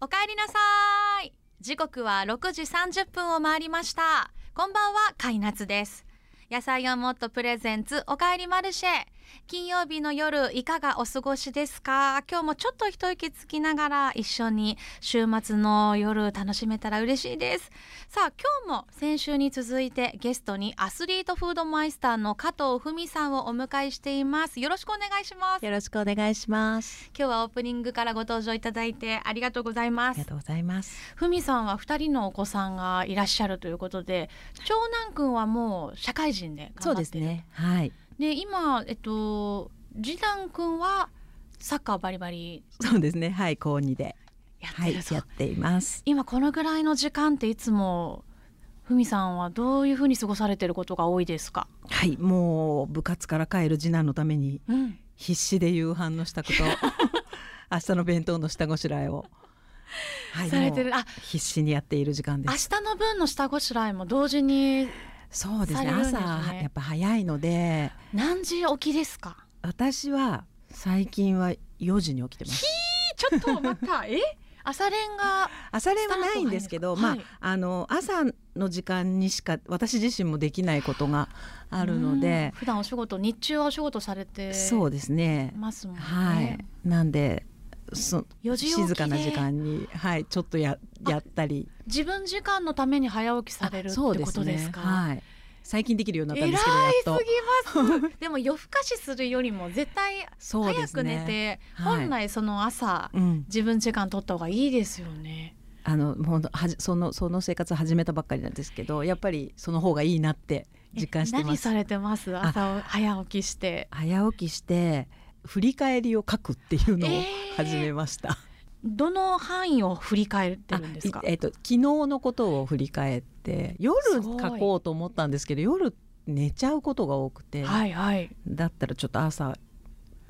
おかえりなさい。時刻は6時30分を回りました。こんばんはかいなつです。野菜をもっとプレゼンツおかえりマルシェ。金曜日の夜いかがお過ごしですか？今日もちょっと一息つきながら一緒に週末の夜楽しめたら嬉しいです。さあ今日も先週に続いてゲストにアスリートフードマイスターの加藤文さんをお迎えしています。よろしくお願いします。よろしくお願いします。今日はオープニングからご登場いただいてありがとうございます。ありがとうございます。ふみさんは二人のお子さんがいらっしゃるということで長男くんはもう社会人でそうで頑張ってる。すね。はいで今えっと次男くんはサッカーバリバリ。そうですね。はい高二で。やっはいてるそう、やっています。今このぐらいの時間っていつもふみさんはどういうふうに過ごされてることが多いですか、はいもう部活から帰る次男のためにうん、必死で夕飯の支度と 明日の弁当の下ごしらえを。はいされてる。あ必死にやっている時間で明す日の分の下ごしらえも同時にそうですね。ね。朝やっぱ早いので。何時起きですか？私は最近は4時に起きてます。ちょっとまた。え？朝練が朝練はないんですけど、まあ、スタートがあの朝の時間にしか私自身もできないことがあるので。うん、普段お仕事日中はお仕事されてそうですね。ますもんね。はい。なんでそ4時起きで静かな時間にはいちょっとややったり自分時間のために早起きされるってことですか？はい。最近できるようになったん偉ですけどやっとすぎます。でも夜更かしするよりも絶対早く寝て、はい本来その朝うん、自分時間取った方がいいですよね。あのもうはじそのその生活始めたばっかりなんですけどやっぱりその方がいいなって実感してます何されてます？朝早起きして。早起きして振り返りを書くっていうのをえー。始めました、どの範囲を振り返ってるんですか？えっと昨日のことを振り返って夜書こうと思ったんですけど夜寝ちゃうことが多くて、はいはい。だったらちょっと朝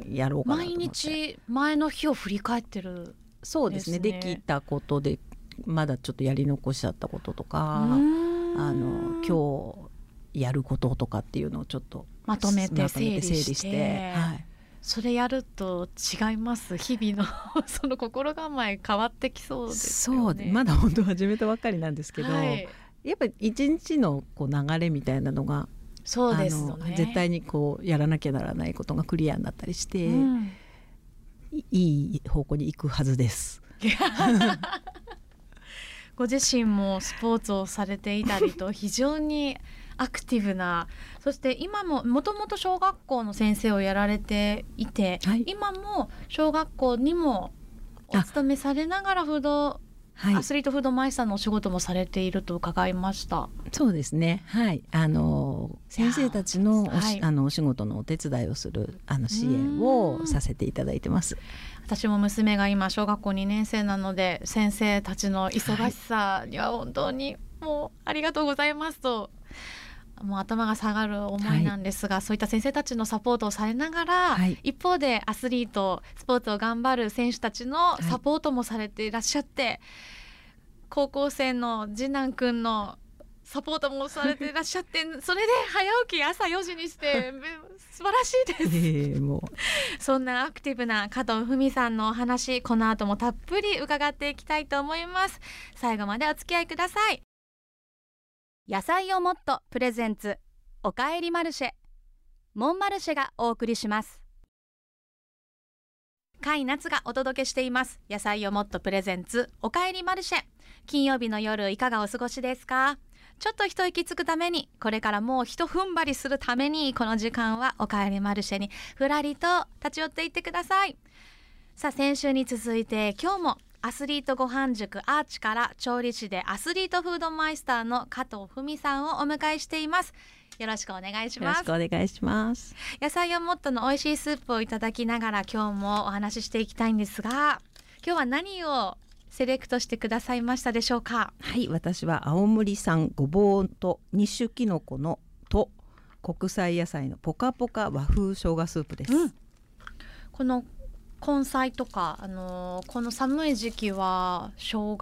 やろうかなと思って。毎日前の日を振り返ってる。そうですね。できたことでまだちょっとやり残しちゃったこととか、ああの今日やることとかっていうのをちょっとまとめてまと整理して。はい、それやると違います日々の その心構え変わってきそうですよね。そうでまだ本当始めたばっかりなんですけど、はい、やっぱり一日のこう流れみたいなのがそうですよね。絶対にこうやらなきゃならないことがクリアになったりして、うんいいい方向に行くはずです。ご自身もスポーツをされていたりと非常にアクティブなそして今ももともと小学校の先生をやられていて、はい今も小学校にもお勤めされながらフード、はいアスリートフードマイスターのお仕事もされていると伺いました。そうですね。はい、あの先生たちのおし、はいあのお仕事のお手伝いをするあの支援をさせていただいてます。私も娘が今小学校2年生なので先生たちの忙しさには本当にもうありがとうございますと、もう頭が下がる思いなんですが、そういった先生たちのサポートをされながら、はい一方でアスリートスポーツを頑張る選手たちのサポートもされていらっしゃって、高校生の次男くんのサポートもされていらっしゃって それで早起き朝4時にして素晴らしいです。ええもそんなアクティブな加藤文さんのお話、この後もたっぷり伺っていきたいと思います。最後までお付き合いください。野菜をもっとプレゼンツ、おかえりマルシェ。モンマルシェがお送りします。甲斐夏がお届けしています。野菜をもっとプレゼンツ、おかえりマルシェ。金曜日の夜いかがお過ごしですか？ちょっと一息つくために、これからもう一踏ん張りするために、この時間はおかえりマルシェにふらりと立ち寄っていってください。さあ、先週に続いて今日もアスリートご飯塾アーチから調理師でアスリートフードマイスターの加藤文さんをお迎えしています。よろしくお願いしますうよろしく。お願いします。野菜をもっとの美味しいスープをいただきながら今日もお話ししていきたいんですが、今日は何をセレクトしてくださいましたでしょうか？はい、私は青森産ごぼうと二種きのこのと国際野菜のポカポカ和風生姜スープです。うんこの根菜とか、あのーこの寒い時期は生姜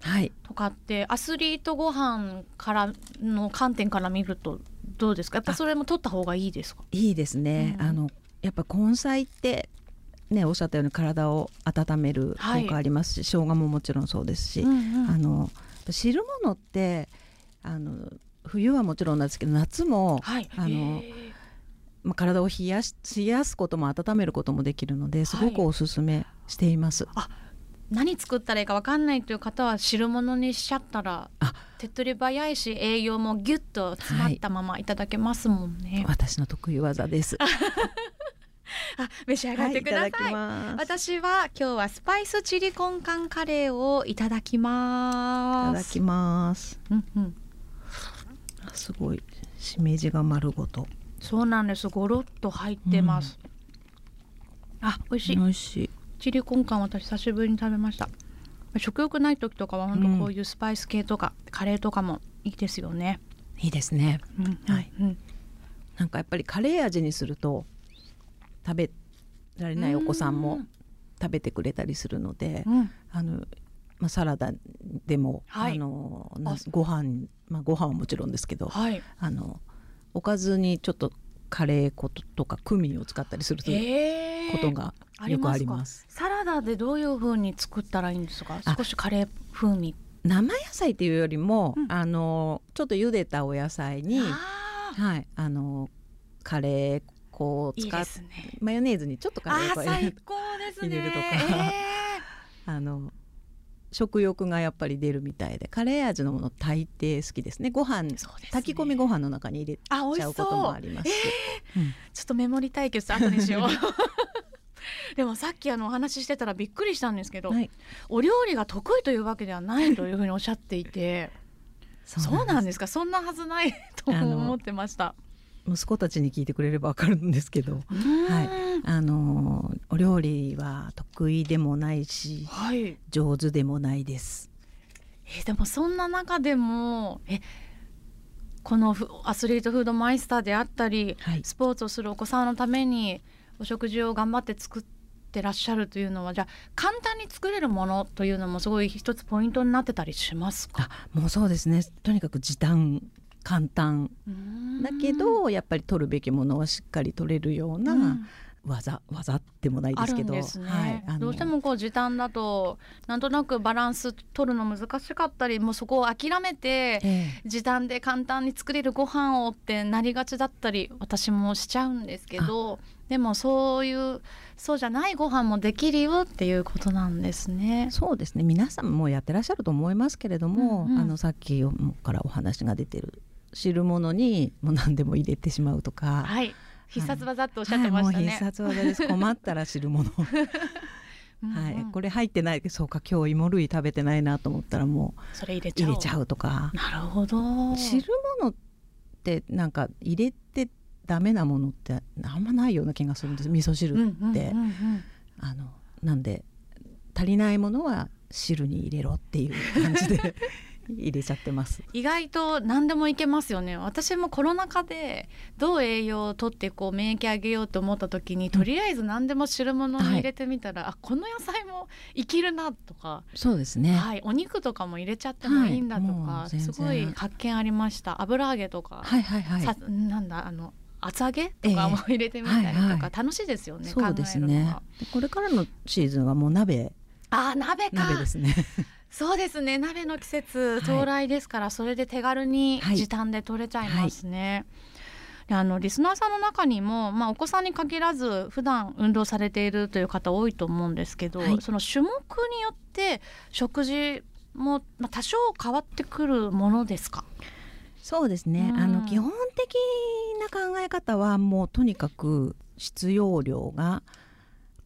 はい、とかってアスリートご飯からの観点から見るとどうですか？やっぱそれも取った方がいいですか？いいですね。うん。あのやっぱ根菜ってねおっしゃったように体を温める効果ありますし、生姜ももちろんそうですし、うんうん。あの汁物ってあの冬はもちろんなんですけど夏も、はい。あのまあ、体を冷やし冷やすことも温めることもできるのですごくおすすめしています。何作ったらいいか分かんないという方は汁物にしちゃったらあ手っ取り早いし栄養もギュッと詰まったままいただけますもんね。私の得意技です。あ召し上がってください。はい、い。私は今日はスパイスチリコンカンカレーをいただきいます。ただきます。うんうん、あすごいしめじが丸ごと。そうなんです。ゴロッと入ってます。あ、美味しい美。味しい。チリコンカン私久しぶりに食べました。食欲ない時とかは本当こういうスパイス系とか、カレーとかもいいですよね。いいですね。うんはい。うんなんかやっぱりカレー味にすると食べられないお子さんも食べてくれたりするので、うんあのまあサラダでも、はいあのご飯まあご飯はもちろんですけど、はい。あのおかずにちょっとカレー粉とかクミンを使ったりすることがよくありかます。サラダでどういう風に作ったらいいんですか？あ少しカレー風味。生野菜っていうよりも、うんあのちょっと茹でたお野菜に、はい、あのカレー粉を使っですね。マヨネーズにちょっとカレー粉を入れるとか あの食欲がやっぱり出るみたいでカレー味のもの大抵好きですね。ご飯ね。炊き込みご飯の中に入れちゃうこともあります。し、う。ん。ちょっとメモリ対決後にしよう。でもさっきあのお話ししてたらびっくりしたんですけど、はい、お料理が得意というわけではないというふうにおっしゃっていて。そうなんですか？そんなはずないと思ってました息子たちに聞いてくれればわかるんですけど。はい。あのお料理は得意でもないしはい。上手でもないです。えでもそんな中でもえこのフアスリートフードマイスターであったりはい。スポーツをするお子さんのためにお食事を頑張って作ってらっしゃるというのはじゃあ簡単に作れるものというのもすごい一つポイントになってたりしますか？あもうそうですね。とにかく時短簡単。だけどやっぱり取るべきものはしっかり取れるよううん。な技、技でもないであすけど。ね、はい、どうしてもこう時短だとなんとなくバランス取るの難しかったりもうそこを諦めてええ。時短で簡単に作れるご飯をってなりがちだったり私もしちゃうんですけどでもそういうそうじゃないご飯もできるよっていうことなんですね。そうですね。皆さんもやってらっしゃると思いますけれども、うんうん。あのさっきからお話が出てる汁物にもう何でも入れてしまうとか、はい。必殺技っておっしゃってましたはい、もうね。必殺技です。困ったら汁物 はい、これ入ってない。そうか。今日芋類食べてないなと思ったらもそれ入れちゃうう。入れちゃうとか。なるほど。汁物ってなんか入れてダメなものってあんまないような気がするんです。味噌汁って、うんうんうんうん。あのなんで足りないものは汁に入れろっていう感じで 入れちゃってます。意外と何でもいけますよね。私もコロナ禍でどう栄養をとってこう免疫上げようと思った時にとりあえず何でも汁物に入れてみたら、あこの野菜もいけるなとか、そうですね。はい、お肉とかも入れちゃってもいいんだとはい。もか、う全然。すごい発見ありました。油揚げとか、はいはいはい。さなんだあの厚揚げとかも入れてみたりとか、はいはい。楽しいですよねそうですね。考えるのが。でこれからのシーズンはもう鍋。あ鍋か。鍋ですね。そうですね。鍋の季節い。到来ですから、それで手軽にはい。時短で取れちゃいますね。であのリスナーさんの中にも、まあ、お子さんに限らず普段運動されているという方多いと思うんですけど、はい。その種目によって食事も、まあ、多少変わってくるものですか？そうですね。うん。あの基本的な考え方はもうとにかく必要量が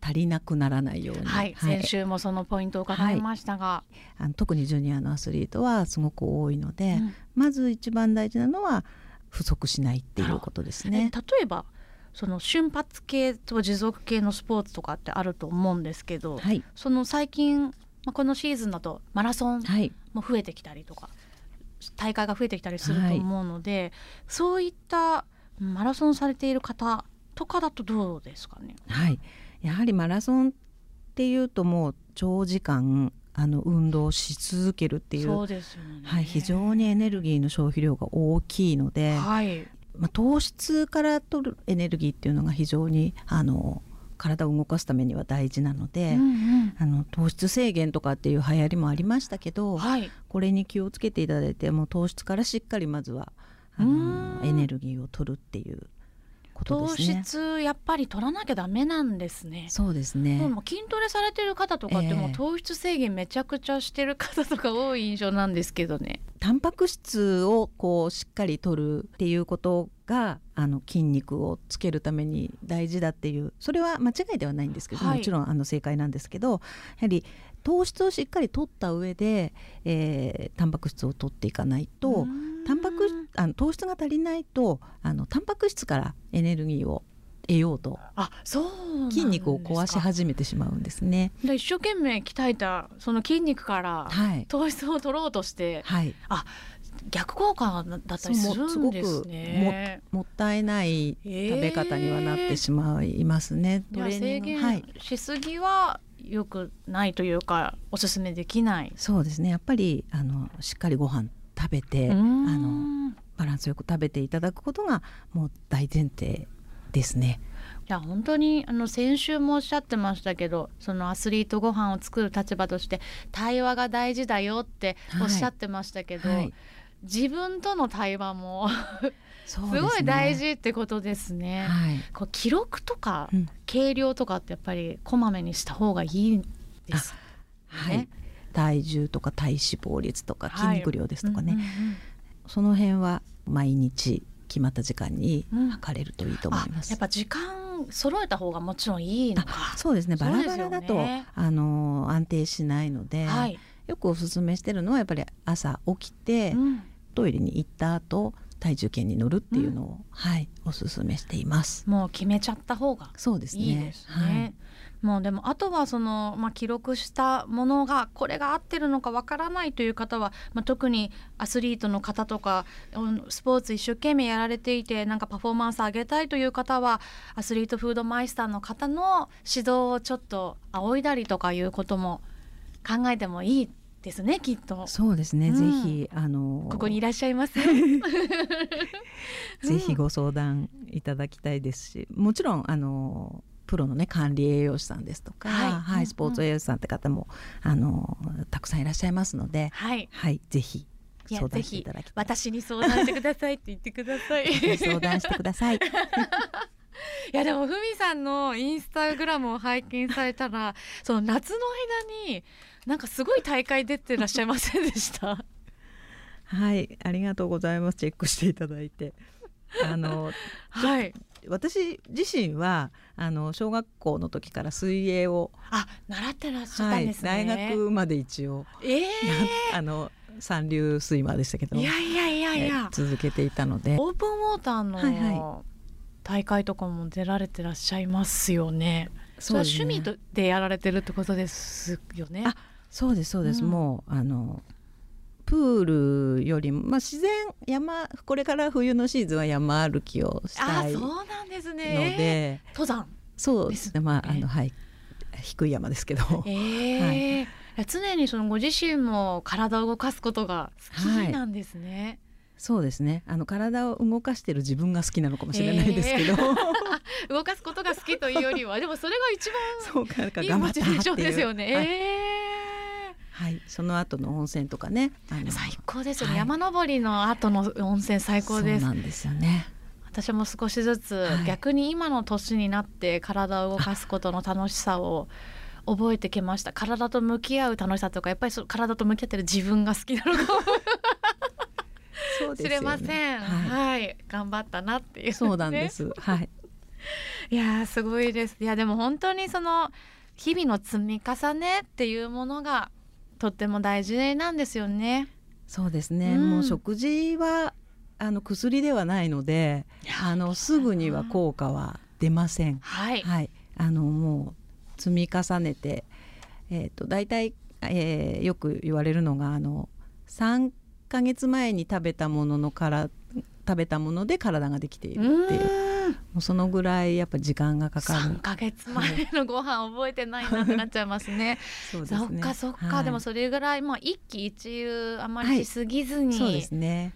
足りなくならないように、はい、先週もそのポイントを伺いましたが、あの特にジュニアのアスリートはすごく多いので、うん。まず一番大事なのは不足しないっていうことですえね。例えばその瞬発系と持続系のスポーツとかってあると思うんですけど、はい。その最近、まあ、このシーズンだとマラソンはい。も増えてきたりとか大会が増えてきたりすると思うので、そういったマラソンされている方とかだとどうですかね？はい。やはりマラソンっていうともう長時間あの運動し続けるっていうね。はい、非常にエネルギーの消費量が大きいので、はい。まあ、糖質から取るエネルギーっていうのが非常にあの体を動かすためには大事なので、うんうんあの糖質制限とかっていう流行りもありましたけど、はいこれに気をつけていただいてもう糖質からしっかりまずはあうのんエネルギーを取るっていうこと糖ですね。質やっぱり取らなきゃダメなんですね。そうですね。もう筋トレされてる方とかってもうええ糖質制限めちゃくちゃしてる方とか多い印象なんですけどね。タンパク質をこうしっかり取るっていうことがあの筋肉をつけるために大事だっていうそれは間違いではないんですけど、はいもちろんあの正解なんですけどやはり糖質をしっかり取った上で、えータンパク質を取っていかないと、タンパクあの糖質が足りないとあのタンパク質からエネルギーを得ようとあそう筋肉を壊し始めてしまうんですね。で一生懸命鍛えたその筋肉からはい、糖質を取ろうとしてはい、逆効果だったりするんですね。もったいない食べ方にはなってしまいますね。じゃあ制限はい、しすぎは良くないというかおすすめできない。そうですね。やっぱりあのしっかりご飯食べてああのバランスよく食べていただくことがもう大前提ですね。いや本当にあの先週もおっしゃってましたけどそのアスリートご飯を作る立場として対話が大事だよっておっしゃってましたけど、はい、自分との対話も すごい大事ってことですね。はい。こう記録とかうん計量とかってやっぱりこまめにした方がいいんです。はいね。体重とか体脂肪率とかはい筋肉量ですとかね、うんうんうんその辺は毎日決まった時間にうん測れるといいと思います。あやっぱ時間揃えた方がもちろんいい。そうですねバラバラだと、あの安定しないので、はい。よくおすすめしてるのはやっぱり朝起きて、うんトイレに行った後体重計に乗るっていうのを、はいおすすめしています。もう決めちゃった方がそうですね。いいですね。はいもうでもあとはその、まあ、記録したものがこれが合ってるのかわからないという方は、まあ、特にアスリートの方とかうんスポーツ一生懸命やられていてなんかパフォーマンス上げたいという方はアスリートフードマイスターの方の指導をちょっと仰いだりとかいうことも考えてもいいですねきっと。そうですね、うんぜひあのここにいらっしゃいますよ。ぜひご相談いただきたいですし、もちろんあのプロのね管理栄養士さんですとか、はいはいスポーツ栄養士さんって方もあのたくさんいらっしゃいますので、はい。はいぜひ相談していただき。私に相談してくださいって言ってください。相談してください。いやでもふみさんのインスタグラムを拝見されたら その夏の間になんかすごい大会出てらっしゃいませんでした？はい、ありがとうございます。チェックしていただいて。あのはい私自身はあの小学校の時から水泳を、あ習ってらっしゃったはいんですね、大学まで一応ええ あの三流スイマーでしたけどいやいやいやいえや続けていたので。オープンウォーターはいはの大会とかも出られてらっしゃいますよね。それはですね。趣味でやられてるってことですよね。あそうですそうです、うん。もうあのプールよりも、まあ、自然山これから冬のシーズンは山歩きをしたいのあそうなんですね。で登山。そうですね。まああねのはい低い山ですけど、ええい。や常にそのご自身も体を動かすことが好きなんですね。そうですね。あの体を動かしてる自分が好きなのかもしれないですけど、動かすことが好きというよりはでもそれが一 そうかなんか番いい頑張っっていう。ですよね。はい。えはい、その後の温泉とかね。最高ですよね、はい。山登りの後の温泉最高です。そうなんですよね。私も少しずつ、はい。逆に今の年になって体を動かすことの楽しさを覚えてきました。体と向き合う楽しさとかやっぱりそう体と向き合ってる自分が好きなのかも。そうですよね。ません、はい。はい、頑張ったなっていう、そうなんでねす、はい。いやーすごいです。いやでも本当にその日々の積み重ねっていうものがとっても大事なんですよね。そうですね、うん。もう食事はあの薬ではないのであのすぐには効果は出ません。はい、はい。あのもう積み重ねてえっ、と大体、えーよく言われるのがあの3ヶ月前に食べたもののから食べたもので体ができているっていう。もうそのぐらいやっぱ時間がかかる。3ヶ月前のご飯覚えてないなってなっちゃいますね。そうですね。そっかそっか、はい。でもそれぐらいまあ一喜一憂あまりしすぎずに、そうですね。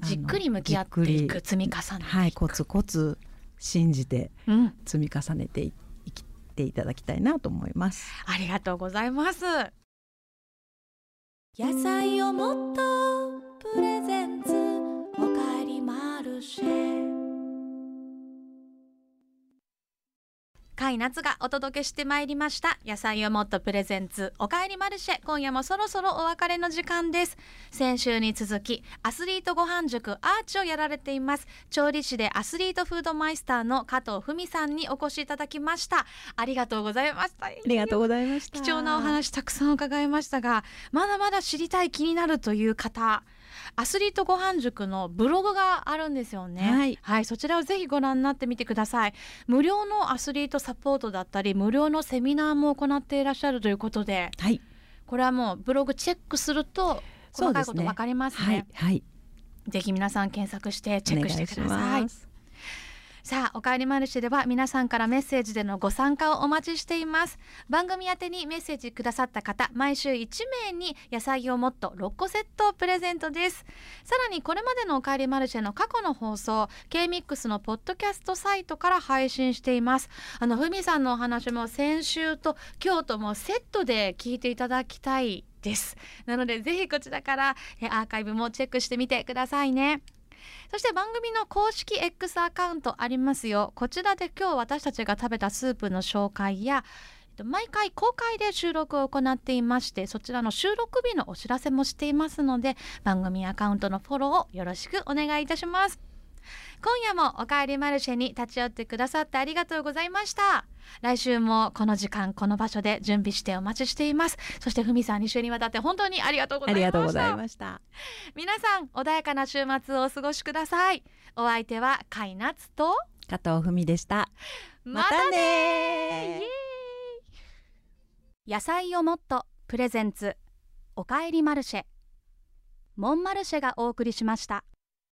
じっくり向き合っていく積み重ねていく、はいコツコツ信じてうん、積み重ねていいきていただきたいなと思います。ありがとうございます。野菜をもっとプレゼンツ甲斐夏がお届けしてまいりました。野菜をもっとプレゼンツおかえりマルシェ。今夜もそろそろお別れの時間です。先週に続きアスリートご飯塾アーチをやられています。調理師でアスリートフードマイスターの加藤文さんにお越しいただきました。ありがとうございました。ありがとうございました。貴重なお話たくさん伺いましたがまだまだ知りたい気になるという方アスリートご飯塾のブログがあるんですよね、はい、はい、そちらをぜひご覧になってみてください。無料のアスリートサポートだったり無料のセミナーも行っていらっしゃるということで、はい、これはもうブログチェックすると細かいことわかりますね、ね、はい、はい、ぜひ皆さん検索してチェックしてくださいさあおかえりマルシェでは皆さんからメッセージでのご参加をお待ちしています。番組宛てにメッセージくださった方毎週1名に野菜をもっと6個セットをプレゼントです。さらにこれまでのおかえりマルシェの過去の放送 K-MIX のポッドキャストサイトから配信しています。あのふみさんのお話も先週と今日ともセットで聞いていただきたいです。なのでぜひこちらからアーカイブもチェックしてみてくださいね。そして番組の公式 X アカウントありますよ。こちらで今日私たちが食べたスープの紹介や毎回公開で収録を行っていましてそちらの収録日のお知らせもしていますので番組アカウントのフォローをよろしくお願いいたします。今夜もおかえりマルシェに立ち寄ってくださってありがとうございました。来週もこの時間この場所で準備してお待ちしています。そしてふみさん2週にわたって本当にありがとうございました。皆さん穏やかな週末をお過ごしください。お相手はカイナツと加藤ふみでした。またね野菜をもっとプレゼンツ。おかえりマルシェ。モンマルシェがお送りしました